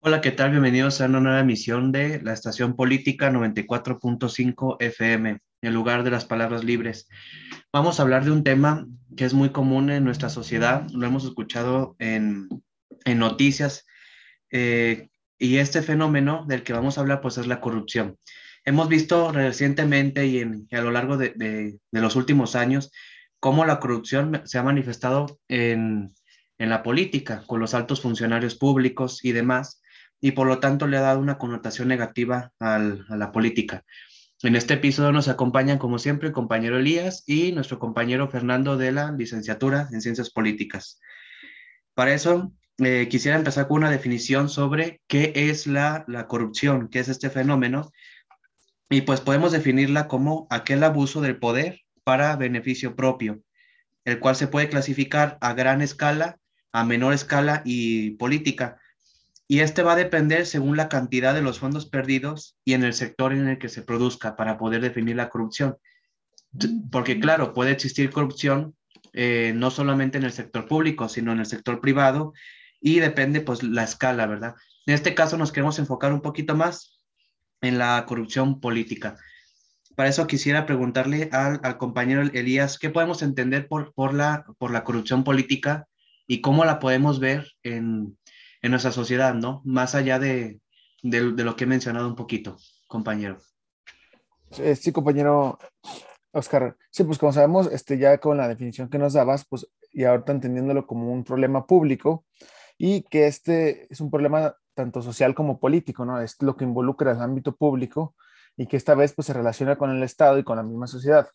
Hola, ¿qué tal? Bienvenidos a una nueva emisión de la estación política 94.5 FM, el lugar de las palabras libres. Vamos a hablar de un tema que es muy común en nuestra sociedad, lo hemos escuchado en, en noticias, eh, y este fenómeno del que vamos a hablar pues es la corrupción. Hemos visto recientemente y, a lo largo de, de, de, los últimos años cómo la corrupción se ha manifestado en, en la política, con los altos funcionarios públicos y demás y por lo tanto le ha dado una connotación negativa a la política. En este episodio nos acompañan, como siempre, el compañero Elías y nuestro compañero Fernando de la licenciatura en Ciencias Políticas. Para eso, eh, quisiera empezar con una definición sobre qué es la, la corrupción, qué es este fenómeno, y pues podemos definirla como aquel abuso del poder para beneficio propio, el cual se puede clasificar a gran escala, a menor escala y política y este va a depender según la cantidad de los fondos perdidos y en el sector en el que se produzca para poder definir la corrupción. Porque claro, puede existir corrupción eh, no solamente en el sector público, sino en el sector privado y depende pues la escala, ¿verdad? En este caso nos queremos enfocar un poquito más en la corrupción política. Para eso quisiera preguntarle al, al compañero Elías, ¿qué podemos entender por, por, la, por la corrupción política y cómo la podemos ver en, en nuestra sociedad, ¿no? Más allá de, de, lo que he mencionado un poquito, compañero. Sí, compañero Oscar. Sí, pues como sabemos, este, ya con la definición que nos dabas, pues y ahorita entendiéndolo como un problema público y que este es un problema tanto social como político, ¿no? Es lo que involucra el ámbito público y que esta vez pues se relaciona con el Estado y con la misma sociedad.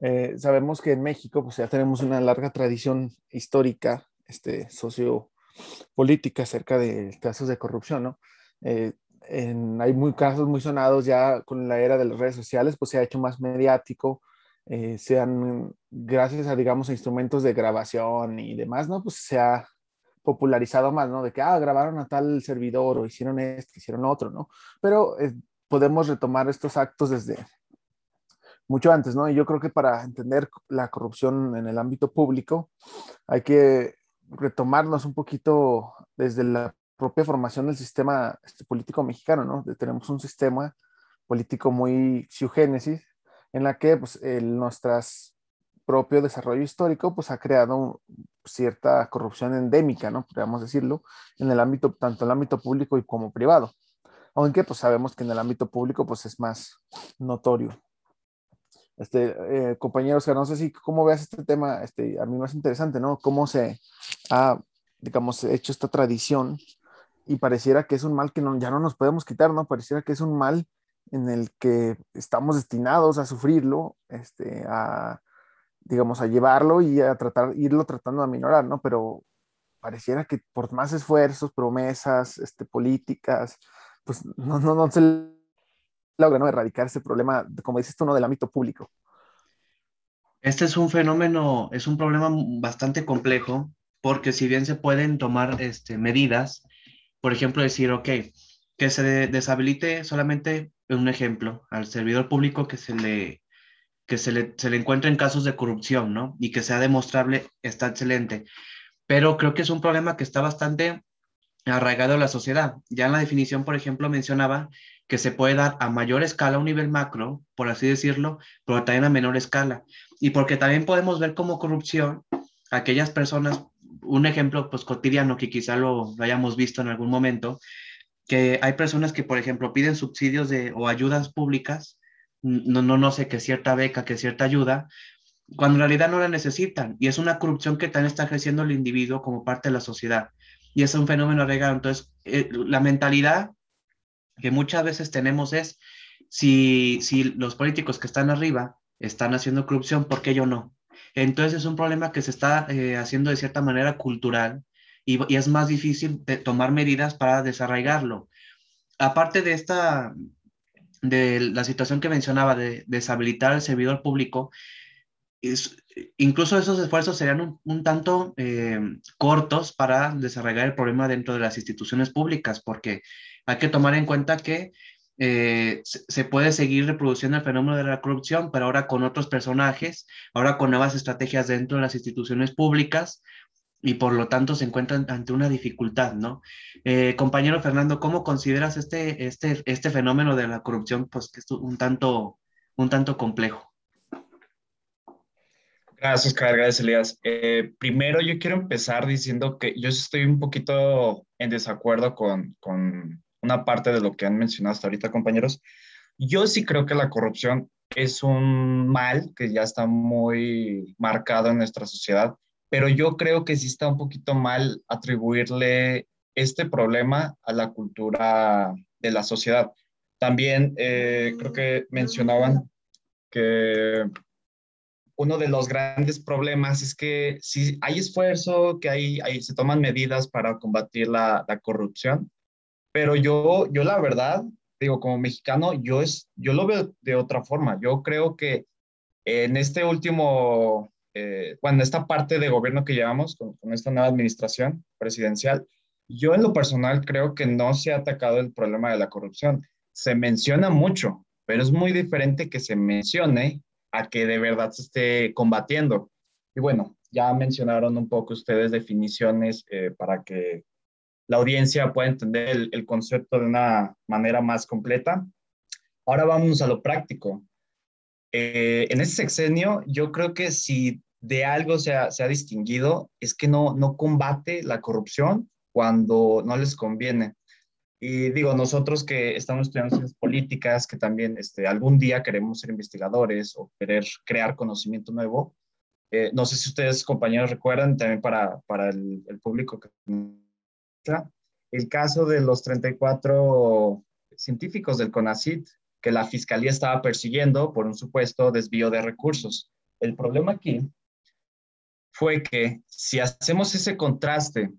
Eh, sabemos que en México pues ya tenemos una larga tradición histórica, este, socio política acerca de casos de corrupción, ¿no? Eh, en, hay muy casos muy sonados ya con la era de las redes sociales, pues se ha hecho más mediático, eh, se han, gracias a, digamos, a instrumentos de grabación y demás, ¿no? Pues se ha popularizado más, ¿no? De que, ah, grabaron a tal servidor o hicieron esto, hicieron otro, ¿no? Pero eh, podemos retomar estos actos desde mucho antes, ¿no? Y yo creo que para entender la corrupción en el ámbito público hay que retomarnos un poquito desde la propia formación del sistema este, político mexicano, ¿no? Tenemos un sistema político muy siugénesis en la que pues, el, nuestras propio desarrollo histórico pues ha creado cierta corrupción endémica, ¿no? Podríamos decirlo, en el ámbito, tanto en el ámbito público y como privado. Aunque pues sabemos que en el ámbito público pues es más notorio. Este, eh, compañeros, no sé si cómo veas este tema, este, a mí más interesante, ¿no? Cómo se ha, digamos, hecho esta tradición y pareciera que es un mal que no, ya no nos podemos quitar, ¿no? Pareciera que es un mal en el que estamos destinados a sufrirlo, este, a, digamos, a llevarlo y a tratar, irlo tratando de aminorar, ¿no? Pero pareciera que por más esfuerzos, promesas, este, políticas, pues no, no, no se logra ¿no? erradicar ese problema, como dices tú, ¿no? del ámbito público. Este es un fenómeno, es un problema bastante complejo, porque si bien se pueden tomar este, medidas, por ejemplo, decir, ok, que se deshabilite solamente un ejemplo al servidor público que se le que se le, se le encuentre en casos de corrupción, ¿no? Y que sea demostrable, está excelente. Pero creo que es un problema que está bastante arraigado a la sociedad. Ya en la definición, por ejemplo, mencionaba que se puede dar a mayor escala a un nivel macro, por así decirlo, pero también a menor escala. Y porque también podemos ver como corrupción aquellas personas, un ejemplo pues cotidiano que quizá lo, hayamos visto en algún momento, que hay personas que, por ejemplo, piden subsidios de, o ayudas públicas, no, no, no sé, que cierta beca, que cierta ayuda, cuando en realidad no la necesitan. Y es una corrupción que también está creciendo el individuo como parte de la sociedad. Y es un fenómeno arraigado. Entonces, eh, la mentalidad que muchas veces tenemos es, si, si los políticos que están arriba están haciendo corrupción, ¿por qué yo no? Entonces es un problema que se está eh, haciendo de cierta manera cultural y, es más difícil tomar medidas para desarraigarlo. Aparte de esta, de la situación que mencionaba de deshabilitar al servidor público, incluso esos esfuerzos serían un, tanto eh, cortos para desarrollar el problema dentro de las instituciones públicas, porque hay que tomar en cuenta que eh, se puede seguir reproduciendo el fenómeno de la corrupción, pero ahora con otros personajes, ahora con nuevas estrategias dentro de las instituciones públicas y por lo tanto se encuentran ante una dificultad, ¿no? Eh, compañero Fernando, ¿cómo consideras este, este, este fenómeno de la corrupción, pues que es un tanto, un tanto complejo? Gracias, Oscar. Gracias, Elías. Eh, primero, yo quiero empezar diciendo que yo estoy un poquito en desacuerdo con, con una parte de lo que han mencionado hasta ahorita, compañeros. Yo sí creo que la corrupción es un mal que ya está muy marcado en nuestra sociedad pero yo creo que sí está un poquito mal atribuirle este problema a la cultura de la sociedad. También eh, creo que mencionaban que uno de los grandes problemas es que si hay esfuerzo, que hay, se toman medidas para combatir la, la, corrupción, pero yo, yo la verdad, digo, como mexicano, yo, es, yo lo veo de otra forma. Yo creo que en este último eh, bueno, esta parte de gobierno que llevamos con, esta nueva administración presidencial, yo en lo personal creo que no se ha atacado el problema de la corrupción. Se menciona mucho, pero es muy diferente que se mencione a que de verdad se esté combatiendo. Y bueno, ya mencionaron un poco ustedes definiciones eh, para que la audiencia pueda entender el, concepto de una manera más completa. Ahora vamos a lo práctico. Eh, en ese sexenio, yo creo que si de algo se ha, distinguido es que no, no combate la corrupción cuando no les conviene. Y digo, nosotros que estamos estudiando ciencias políticas, que también este, algún día queremos ser investigadores o querer crear conocimiento nuevo, eh, no sé si ustedes, compañeros, recuerdan, también para, para el, el público que el caso de los 34 científicos del CONACIT que la fiscalía estaba persiguiendo por un supuesto desvío de recursos. El problema aquí fue que si hacemos ese contraste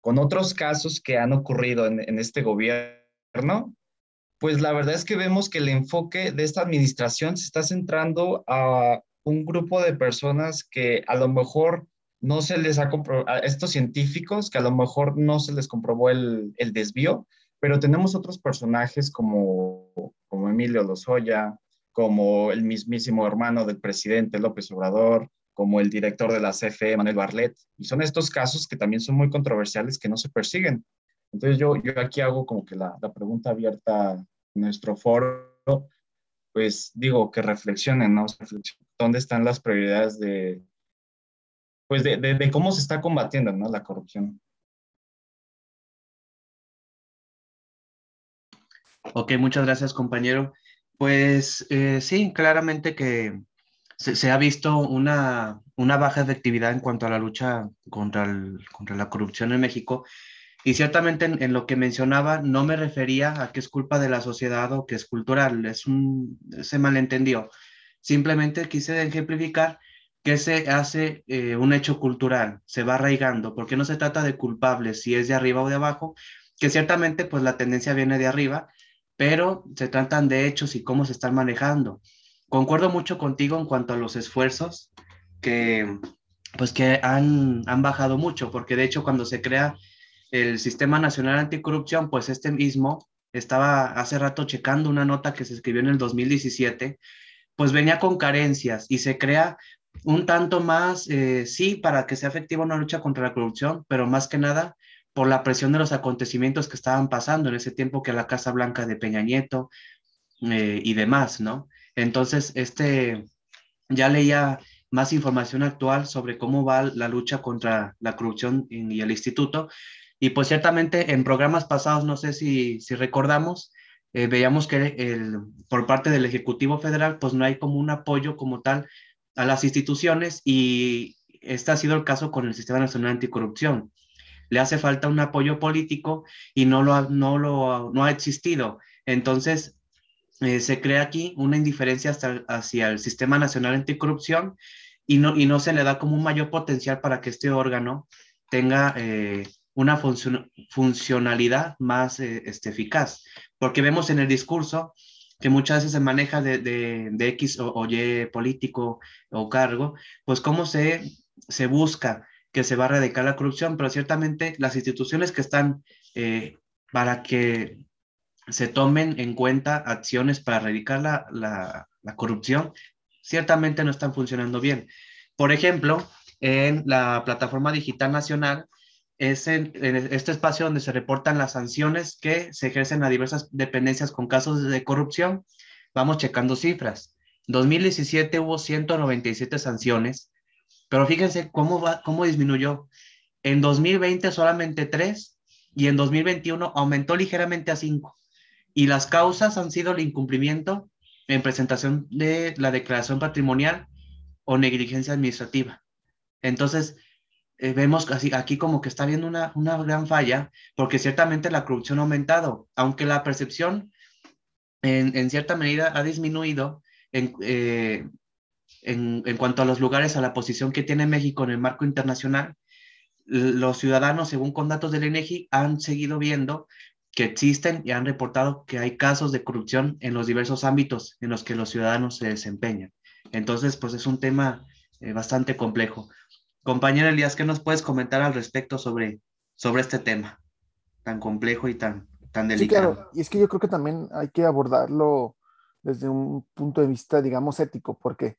con otros casos que han ocurrido en, este gobierno, pues la verdad es que vemos que el enfoque de esta administración se está centrando a un grupo de personas que a lo mejor no se les ha comprobado, a estos científicos que a lo mejor no se les comprobó el, el desvío, pero tenemos otros personajes como, como Emilio Lozoya, como el mismísimo hermano del presidente López Obrador, como el director de la CFE, Manuel Barlet. Y son estos casos que también son muy controversiales que no se persiguen. Entonces yo, yo aquí hago como que la, la pregunta abierta a nuestro foro, pues digo que reflexionen, ¿no? ¿Dónde están las prioridades de, pues de, cómo se está combatiendo, ¿no? La corrupción. Ok, muchas gracias, compañero. Pues eh, sí, claramente que se, ha visto una, baja efectividad en cuanto a la lucha contra, contra la corrupción en México. Y ciertamente en, lo que mencionaba no me refería a que es culpa de la sociedad o que es cultural, es un, se malentendió. Simplemente quise ejemplificar que se hace eh, un hecho cultural, se va arraigando, porque no se trata de culpables, si es de arriba o de abajo, que ciertamente pues la tendencia viene de arriba, pero se tratan de hechos y cómo se están manejando. Concuerdo mucho contigo en cuanto a los esfuerzos que, pues que han, han bajado mucho, porque de hecho cuando se crea el Sistema Nacional Anticorrupción, pues este mismo estaba hace rato checando una nota que se escribió en el 2017, pues venía con carencias y se crea un tanto más, eh, sí, para que sea efectiva una lucha contra la corrupción, pero más que nada por la presión de los acontecimientos que estaban pasando en ese tiempo que la Casa Blanca de Peña Nieto eh, y demás, ¿no? Entonces, este, ya leía más información actual sobre cómo va la lucha contra la corrupción y el instituto. Y pues ciertamente en programas pasados, no sé si, si recordamos, eh, veíamos que el, por parte del Ejecutivo Federal, pues no hay como un apoyo como tal a las instituciones y este ha sido el caso con el Sistema Nacional Anticorrupción. Le hace falta un apoyo político y no lo, no lo no ha existido. Entonces, eh, se crea aquí una indiferencia hasta, hacia el Sistema Nacional Anticorrupción y no, y no se le da como un mayor potencial para que este órgano tenga eh, una funcionalidad más eh, este, eficaz. Porque vemos en el discurso que muchas veces se maneja de, de, X o, Y político o cargo, pues cómo se, se busca que se va a erradicar la corrupción, pero ciertamente las instituciones que están para que se tomen en cuenta acciones para erradicar la, corrupción, ciertamente no están funcionando bien. Por ejemplo, en la plataforma digital nacional es en, este espacio donde se reportan las sanciones que se ejercen a diversas dependencias con casos de corrupción. Vamos checando cifras. 2017 hubo 197 sanciones, pero fíjense cómo, va, cómo disminuyó. En 2020 solamente 3 y en 2021 aumentó ligeramente a 5. Y las causas han sido el incumplimiento en presentación de la declaración patrimonial o negligencia administrativa. Entonces, eh, vemos así, aquí como que está habiendo una, una gran falla, porque ciertamente la corrupción ha aumentado, aunque la percepción en, en cierta medida ha disminuido en, eh, en, en, cuanto a los lugares, a la posición que tiene México en el marco internacional, los ciudadanos, según con datos del INEGI, han seguido viendo que existen y han reportado que hay casos de corrupción en los diversos ámbitos en los que los ciudadanos se desempeñan. Entonces, pues es un tema eh, bastante complejo. Compañero Elías, ¿qué nos puedes comentar al respecto sobre, sobre este tema tan complejo y tan, tan delicado? Sí, claro, y es que yo creo que también hay que abordarlo desde un punto de vista, digamos, ético, porque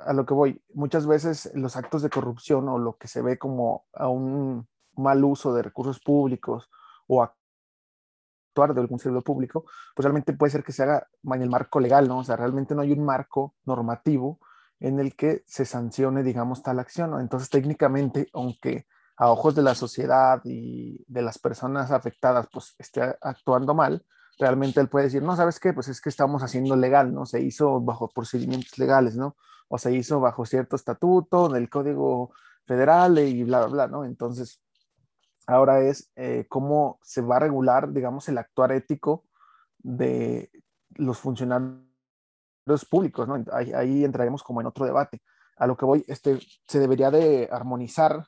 a lo que voy, muchas veces los actos de corrupción o lo que se ve como a un mal uso de recursos públicos o actuar de algún servidor público, pues realmente puede ser que se haga en el marco legal, ¿no? O sea, realmente no hay un marco normativo en el que se sancione, digamos, tal acción. Entonces, técnicamente, aunque a ojos de la sociedad y de las personas afectadas, pues esté actuando mal, realmente él puede decir, no, ¿sabes qué? Pues es que estamos haciendo legal, ¿no? Se hizo bajo procedimientos legales, ¿no? O se hizo bajo cierto estatuto del Código Federal y bla, bla, bla, ¿no? Entonces, ahora es eh, cómo se va a regular, digamos, el actuar ético de los funcionarios públicos, ¿no? Ahí, entraremos como en otro debate. A lo que voy, este, se debería de armonizar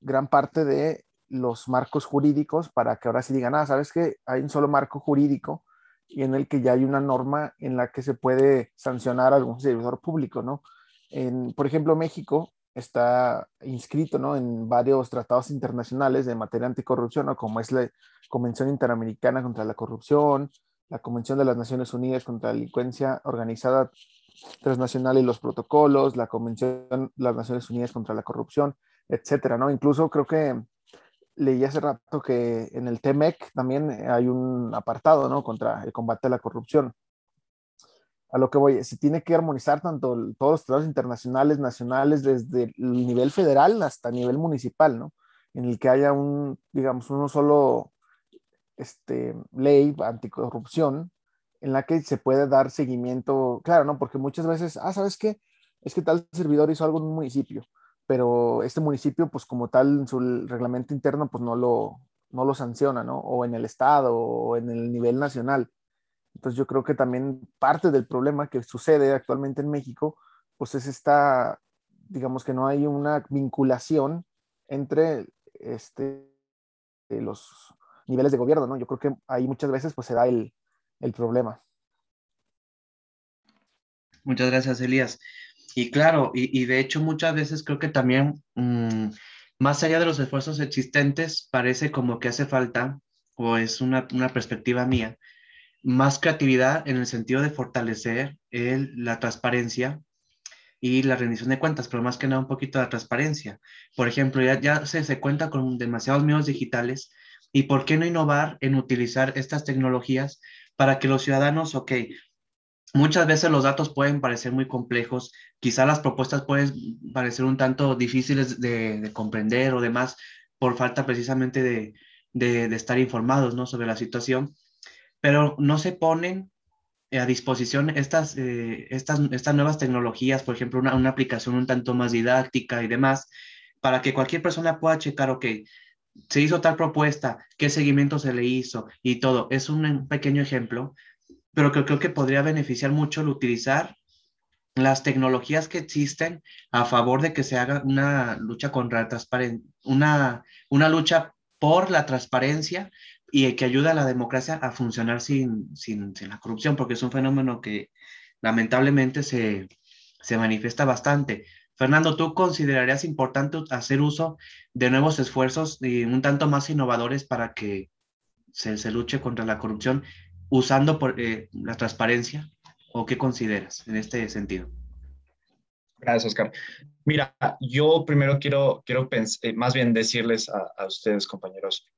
gran parte de los marcos jurídicos para que ahora sí digan, ah, ¿sabes qué? Hay un solo marco jurídico y en el que ya hay una norma en la que se puede sancionar a algún servidor público, ¿no? En, por ejemplo, México está inscrito, ¿no? En varios tratados internacionales de materia anticorrupción, ¿no? Como es la Convención Interamericana contra la Corrupción, la Convención de las Naciones Unidas contra la Delincuencia Organizada Transnacional y los protocolos, la Convención de las Naciones Unidas contra la Corrupción, etcétera, ¿no? Incluso creo que leí hace rato que en el TEMEC también hay un apartado, ¿no? Contra el combate a la corrupción. A lo que voy, se tiene que armonizar tanto todos los tratados internacionales, nacionales, desde el nivel federal hasta nivel municipal, ¿no? En el que haya un, digamos, uno solo este, ley anticorrupción en la que se puede dar seguimiento, claro, ¿no? Porque muchas veces, ah, ¿sabes qué? Es que tal servidor hizo algo en un municipio, pero este municipio, pues como tal, en su reglamento interno, pues no lo, no lo sanciona, ¿no? O en el estado o en el nivel nacional. Entonces yo creo que también parte del problema que sucede actualmente en México, pues es esta, digamos que no hay una vinculación entre este, los niveles de gobierno, ¿no? Yo creo que ahí muchas veces pues se da el, el problema. Muchas gracias, Elías. Y claro, y, y de hecho muchas veces creo que también, mmm, más allá de los esfuerzos existentes, parece como que hace falta, o es una, una perspectiva mía, más creatividad en el sentido de fortalecer el, la transparencia y la rendición de cuentas, pero más que nada un poquito de transparencia. Por ejemplo, ya, ya se, se cuenta con demasiados medios digitales ¿Y por qué no innovar en utilizar estas tecnologías para que los ciudadanos, ok, muchas veces los datos pueden parecer muy complejos, quizá las propuestas pueden parecer un tanto difíciles de, comprender o demás por falta precisamente de, estar informados ¿no? sobre la situación, pero no se ponen a disposición estas, eh, estas, estas nuevas tecnologías, por ejemplo, una, una aplicación un tanto más didáctica y demás, para que cualquier persona pueda checar, ok, se hizo tal propuesta, qué seguimiento se le hizo y todo. Es un pequeño ejemplo, pero que creo que podría beneficiar mucho el utilizar las tecnologías que existen a favor de que se haga una lucha contra la transparencia, una, una lucha por la transparencia y que ayuda a la democracia a funcionar sin, sin, la corrupción, porque es un fenómeno que lamentablemente se, se manifiesta bastante. Fernando, ¿tú considerarías importante hacer uso de nuevos esfuerzos y un tanto más innovadores para que se, luche contra la corrupción usando eh, la transparencia? ¿O qué consideras en este sentido? Gracias, Oscar. Mira, yo primero quiero, quiero eh, más bien decirles a, ustedes, compañeros,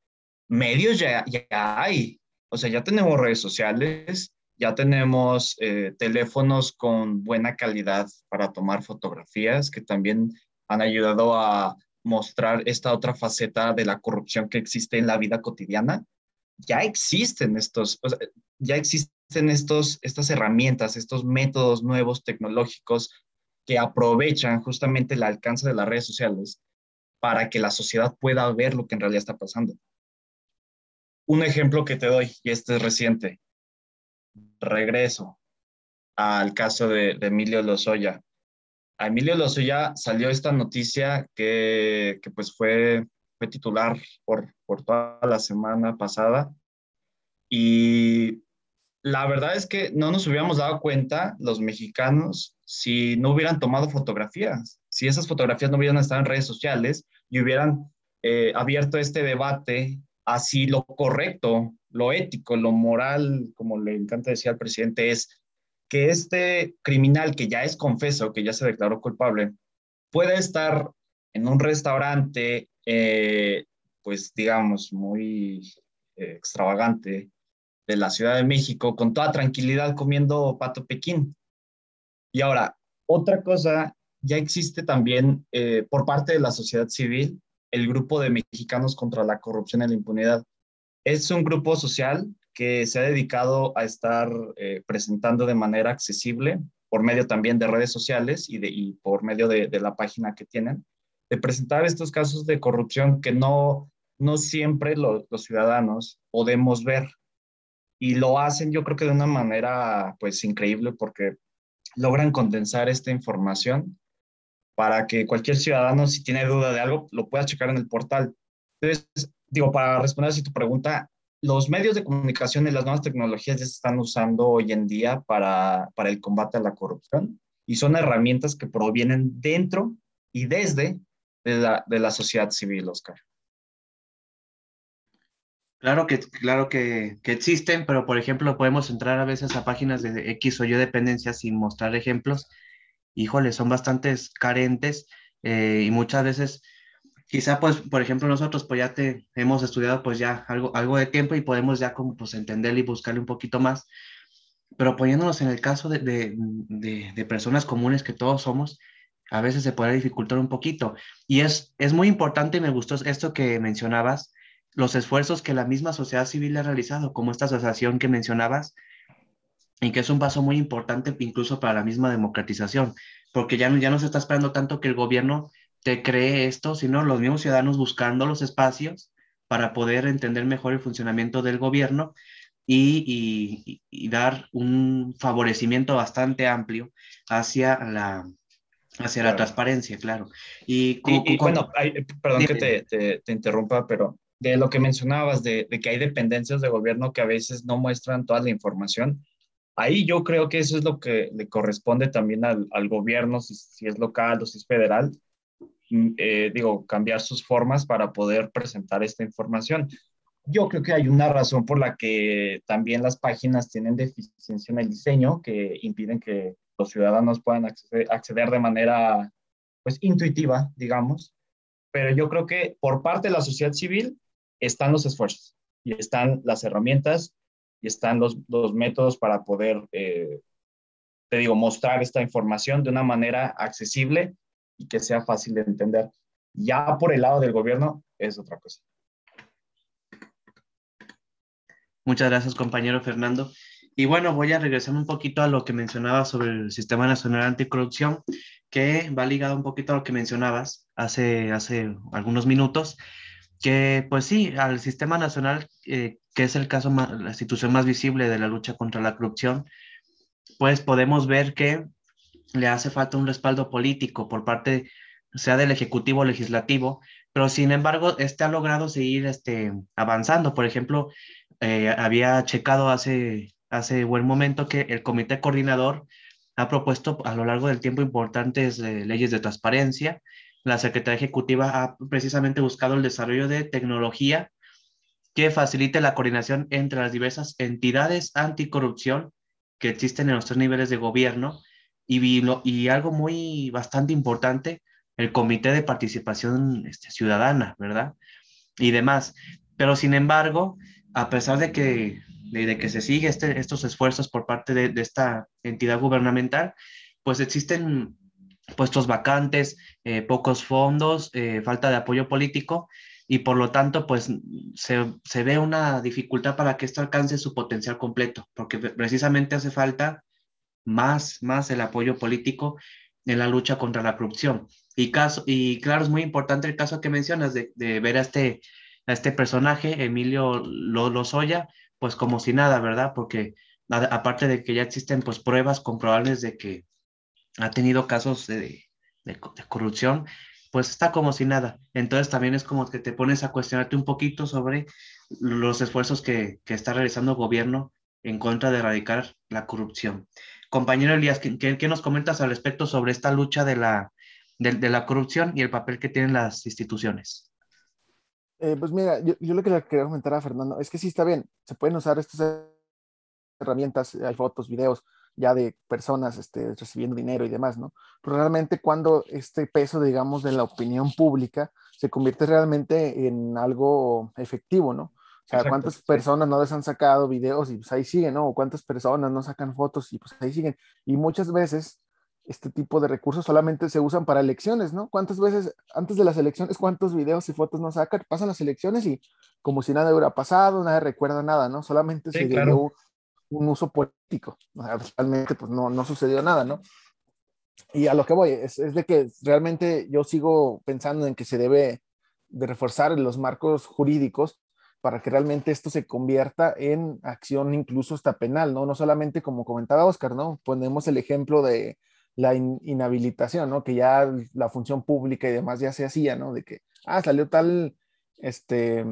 medios ya, ya hay. O sea, ya tenemos redes sociales, ya tenemos eh, teléfonos con buena calidad para tomar fotografías que también han ayudado a mostrar esta otra faceta de la corrupción que existe en la vida cotidiana. Ya existen estos, ya existen estos, estas herramientas, estos métodos nuevos tecnológicos que aprovechan justamente el alcance de las redes sociales para que la sociedad pueda ver lo que en realidad está pasando. Un ejemplo que te doy, y este es reciente, regreso al caso de, Emilio Lozoya. A Emilio Lozoya salió esta noticia que, que pues fue, fue titular por, por toda la semana pasada y la verdad es que no nos hubiéramos dado cuenta los mexicanos si no hubieran tomado fotografías, si esas fotografías no hubieran estado en redes sociales y hubieran eh, abierto este debate así lo correcto, lo ético, lo moral, como le encanta decir al presidente, es que este criminal que ya es confeso, que ya se declaró culpable, puede estar en un restaurante, eh, pues digamos, muy eh, extravagante de la Ciudad de México con toda tranquilidad comiendo pato pequín. Y ahora, otra cosa, ya existe también eh, por parte de la sociedad civil el grupo de mexicanos contra la corrupción y la impunidad. Es un grupo social que se ha dedicado a estar eh, presentando de manera accesible por medio también de redes sociales y, de, y por medio de, de, la página que tienen, de presentar estos casos de corrupción que no, no siempre los ciudadanos podemos ver. Y lo hacen yo creo que de una manera pues increíble porque logran condensar esta información para que cualquier ciudadano, si tiene duda de algo, lo pueda checar en el portal. Entonces, digo, para responder a tu pregunta, los medios de comunicación y las nuevas tecnologías ya se están usando hoy en día para, para el combate a la corrupción y son herramientas que provienen dentro y desde de la, de la sociedad civil, Oscar. Claro que, claro que, que, existen, pero por ejemplo podemos entrar a veces a páginas de X o Y dependencias sin mostrar ejemplos. Híjole, son bastantes carentes eh, y muchas veces, quizá pues, por ejemplo, nosotros pues ya te hemos estudiado pues ya algo, algo de tiempo y podemos ya como pues entenderle y buscarle un poquito más, pero poniéndonos en el caso de, de, de, de personas comunes que todos somos, a veces se puede dificultar un poquito. Y es, es muy importante y me gustó esto que mencionabas los esfuerzos que la misma sociedad civil ha realizado, como esta asociación que mencionabas, y que es un paso muy importante incluso para la misma democratización, porque ya no, ya no se está esperando tanto que el gobierno te cree esto, sino los mismos ciudadanos buscando los espacios para poder entender mejor el funcionamiento del gobierno y, y, dar un favorecimiento bastante amplio hacia la, hacia la transparencia, claro. Y, bueno, perdón que te, te, te, interrumpa, pero de lo que mencionabas, de, que hay dependencias de gobierno que a veces no muestran toda la información. Ahí yo creo que eso es lo que le corresponde también al, gobierno, si, es local o si es federal, mm, eh, digo, cambiar sus formas para poder presentar esta información. Yo creo que hay una razón por la que también las páginas tienen deficiencia en el diseño que impiden que los ciudadanos puedan acceder, acceder de manera pues intuitiva, digamos. Pero yo creo que por parte de la sociedad civil están los esfuerzos y están las herramientas y están los, los métodos para poder, eh, te digo, mostrar esta información de una manera accesible y que sea fácil de entender. Ya por el lado del gobierno es otra cosa. Muchas gracias, compañero Fernando. Y bueno, voy a regresar un poquito a lo que mencionaba sobre el Sistema Nacional Anticorrupción, que va ligado un poquito a lo que mencionabas hace, hace algunos minutos, que pues sí, al sistema nacional, eh, que es el caso, la institución más visible de la lucha contra la corrupción, pues podemos ver que le hace falta un respaldo político por parte, sea del Ejecutivo o Legislativo, pero sin embargo, este ha logrado seguir este, avanzando. Por ejemplo, eh, había checado hace, hace buen momento que el Comité Coordinador ha propuesto a lo largo del tiempo importantes eh, leyes de transparencia, la Secretaría Ejecutiva ha precisamente buscado el desarrollo de tecnología que facilite la coordinación entre las diversas entidades anticorrupción que existen en los tres niveles de gobierno y, y algo muy bastante importante, el Comité de Participación este, Ciudadana, ¿verdad? Y demás. Pero sin embargo, a pesar de que, de, que se sigue este, estos esfuerzos por parte de, de, esta entidad gubernamental, pues existen puestos vacantes, eh, pocos fondos, eh, falta de apoyo político y por lo tanto, pues se, se, ve una dificultad para que esto alcance su potencial completo, porque precisamente hace falta más, más el apoyo político en la lucha contra la corrupción. Y, caso, y claro, es muy importante el caso que mencionas de, de ver a este, a este personaje, Emilio Lozoya, pues como si nada, ¿verdad? Porque aparte de que ya existen pues pruebas comprobables de que ha tenido casos de, corrupción, pues está como si nada. Entonces también es como que te pones a cuestionarte un poquito sobre los esfuerzos que, está realizando el gobierno en contra de erradicar la corrupción. Compañero Elías, ¿qué, nos comentas al respecto sobre esta lucha de la, de, de, la corrupción y el papel que tienen las instituciones? Eh, pues mira, yo, yo, lo que le quería comentar a Fernando es que sí está bien, se pueden usar estas herramientas, hay fotos, videos, ya de personas este, recibiendo dinero y demás, ¿no? Pero realmente cuando este peso, digamos, de la opinión pública se convierte realmente en algo efectivo, ¿no? O sea, Exacto. cuántas personas no les han sacado videos y pues ahí siguen, ¿no? O cuántas personas no sacan fotos y pues ahí siguen. Y muchas veces este tipo de recursos solamente se usan para elecciones, ¿no? ¿Cuántas veces antes de las elecciones, cuántos videos y fotos no sacan? Pasan las elecciones y como si nada hubiera pasado, nadie recuerda nada, ¿no? Solamente sí, se claro. dio un uso político. Realmente pues no, no sucedió nada, ¿no? Y a lo que voy es, de que realmente yo sigo pensando en que se debe de reforzar los marcos jurídicos para que realmente esto se convierta en acción incluso hasta penal, ¿no? No solamente como comentaba Oscar, ¿no? Ponemos el ejemplo de la in inhabilitación, ¿no? Que ya la función pública y demás ya se hacía, ¿no? De que, ah, salió tal, este,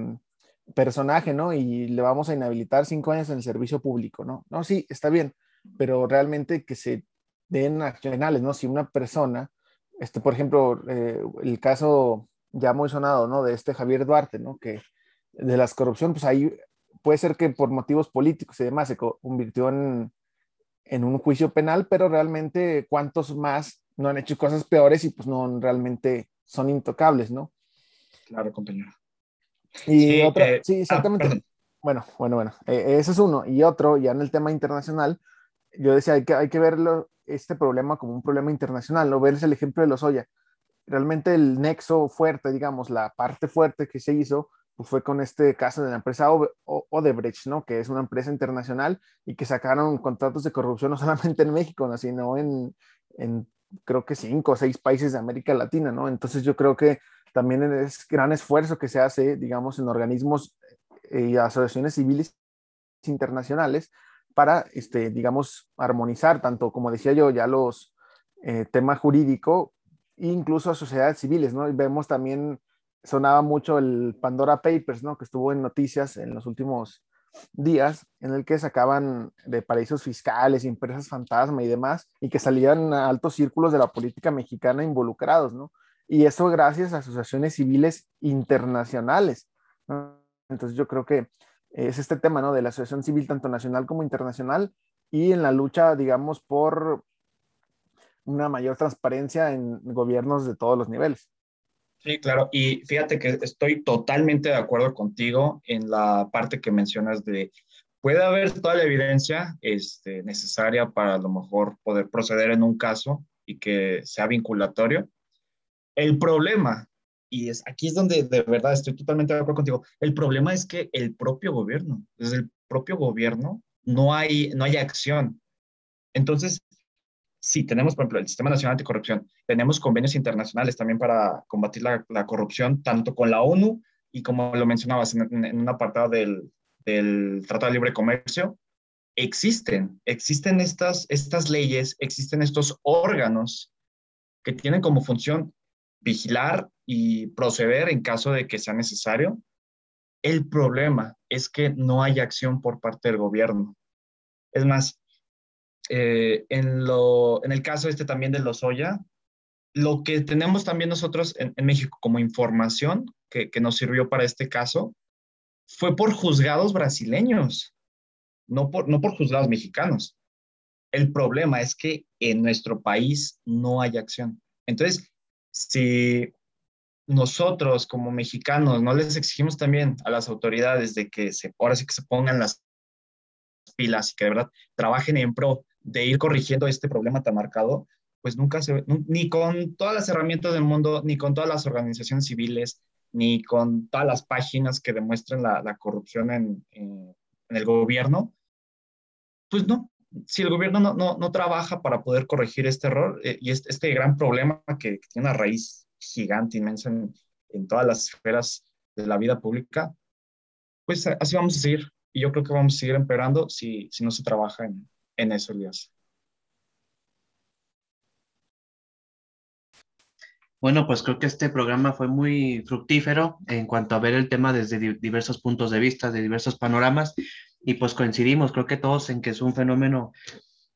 personaje, ¿no? Y le vamos a inhabilitar cinco años en el servicio público, ¿no? No, sí, está bien, pero realmente que se den accionales, ¿no? Si una persona, este, por ejemplo, eh, el caso ya muy sonado, ¿no? De este Javier Duarte, ¿no? Que de las corrupción, pues ahí puede ser que por motivos políticos y demás se convirtió en, un juicio penal, pero realmente cuántos más no han hecho cosas peores y pues no realmente son intocables, ¿no? Claro, compañero. Y sí, otra, eh, sí, ah, exactamente. Ah, bueno, bueno, bueno, eh, ese es uno. Y otro, ya en el tema internacional, yo decía, hay que, hay que verlo, este problema como un problema internacional, ¿no? Verse el ejemplo de los Oya. Realmente el nexo fuerte, digamos, la parte fuerte que se hizo, pues fue con este caso de la empresa Odebrecht, ¿no? Que es una empresa internacional y que sacaron contratos de corrupción no solamente en México, sino en, en creo que cinco o seis países de América Latina, ¿no? Entonces yo creo que también es gran esfuerzo que se hace, digamos, en organismos y asociaciones civiles internacionales para, este, digamos, armonizar tanto, como decía yo, ya los eh, temas jurídicos e incluso a sociedades civiles, ¿no? Y vemos también, sonaba mucho el Pandora Papers, ¿no? Que estuvo en noticias en los últimos días, en el que sacaban de paraísos fiscales, empresas fantasma y demás, y que salían a altos círculos de la política mexicana involucrados, ¿no? Y eso gracias a asociaciones civiles internacionales. ¿no? Entonces yo creo que es este tema, ¿no? De la asociación civil tanto nacional como internacional y en la lucha, digamos, por una mayor transparencia en gobiernos de todos los niveles. Sí, claro. Y fíjate que estoy totalmente de acuerdo contigo en la parte que mencionas de puede haber toda la evidencia este, necesaria para a lo mejor poder proceder en un caso y que sea vinculatorio, el problema, y es aquí es donde de verdad estoy totalmente de acuerdo contigo, el problema es que el propio gobierno, desde el propio gobierno, no hay, no hay acción. Entonces, sí, tenemos, por ejemplo, el Sistema Nacional Anticorrupción, tenemos convenios internacionales también para combatir la, la corrupción, tanto con la ONU y como lo mencionabas en, en un apartado del, del Tratado de Libre Comercio, existen, existen estas, estas leyes, existen estos órganos que tienen como función vigilar y proceder en caso de que sea necesario. El problema es que no hay acción por parte del gobierno. Es más, eh, en, lo, en el caso este también de Lozoya, lo que tenemos también nosotros en, en México como información que, que, nos sirvió para este caso fue por juzgados brasileños, no por, no por juzgados mexicanos. El problema es que en nuestro país no hay acción. Entonces, si nosotros como mexicanos no les exigimos también a las autoridades de que se, ahora sí que se pongan las pilas y que de verdad trabajen en pro de ir corrigiendo este problema tan marcado, pues nunca se, ni con todas las herramientas del mundo, ni con todas las organizaciones civiles, ni con todas las páginas que demuestren la, corrupción en, el gobierno, pues no, si el gobierno no, no, trabaja para poder corregir este error eh, y este, este, gran problema que, tiene una raíz gigante, inmensa en, en, todas las esferas de la vida pública, pues así vamos a seguir. Y yo creo que vamos a seguir empeorando si, si no se trabaja en, en eso, Elías. Bueno, pues creo que este programa fue muy fructífero en cuanto a ver el tema desde diversos puntos de vista, de diversos panoramas, y pues coincidimos, creo que todos en que es un fenómeno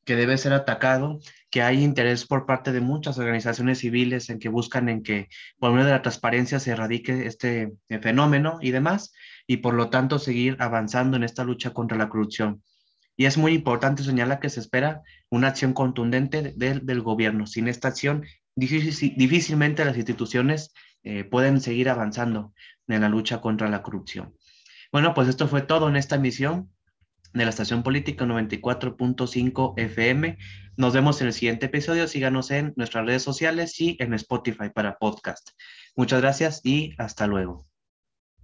que debe ser atacado, que hay interés por parte de muchas organizaciones civiles en que buscan en que por medio de la transparencia se erradique este eh, fenómeno y demás, y por lo tanto seguir avanzando en esta lucha contra la corrupción. Y es muy importante señalar que se espera una acción contundente del gobierno. Sin esta acción difícilmente las instituciones eh, pueden seguir avanzando en la lucha contra la corrupción. Bueno, pues esto fue todo en esta emisión de la estación política 94.5 FM. Nos vemos en el siguiente episodio. Síganos en nuestras redes sociales y en Spotify para podcast. Muchas gracias y hasta luego.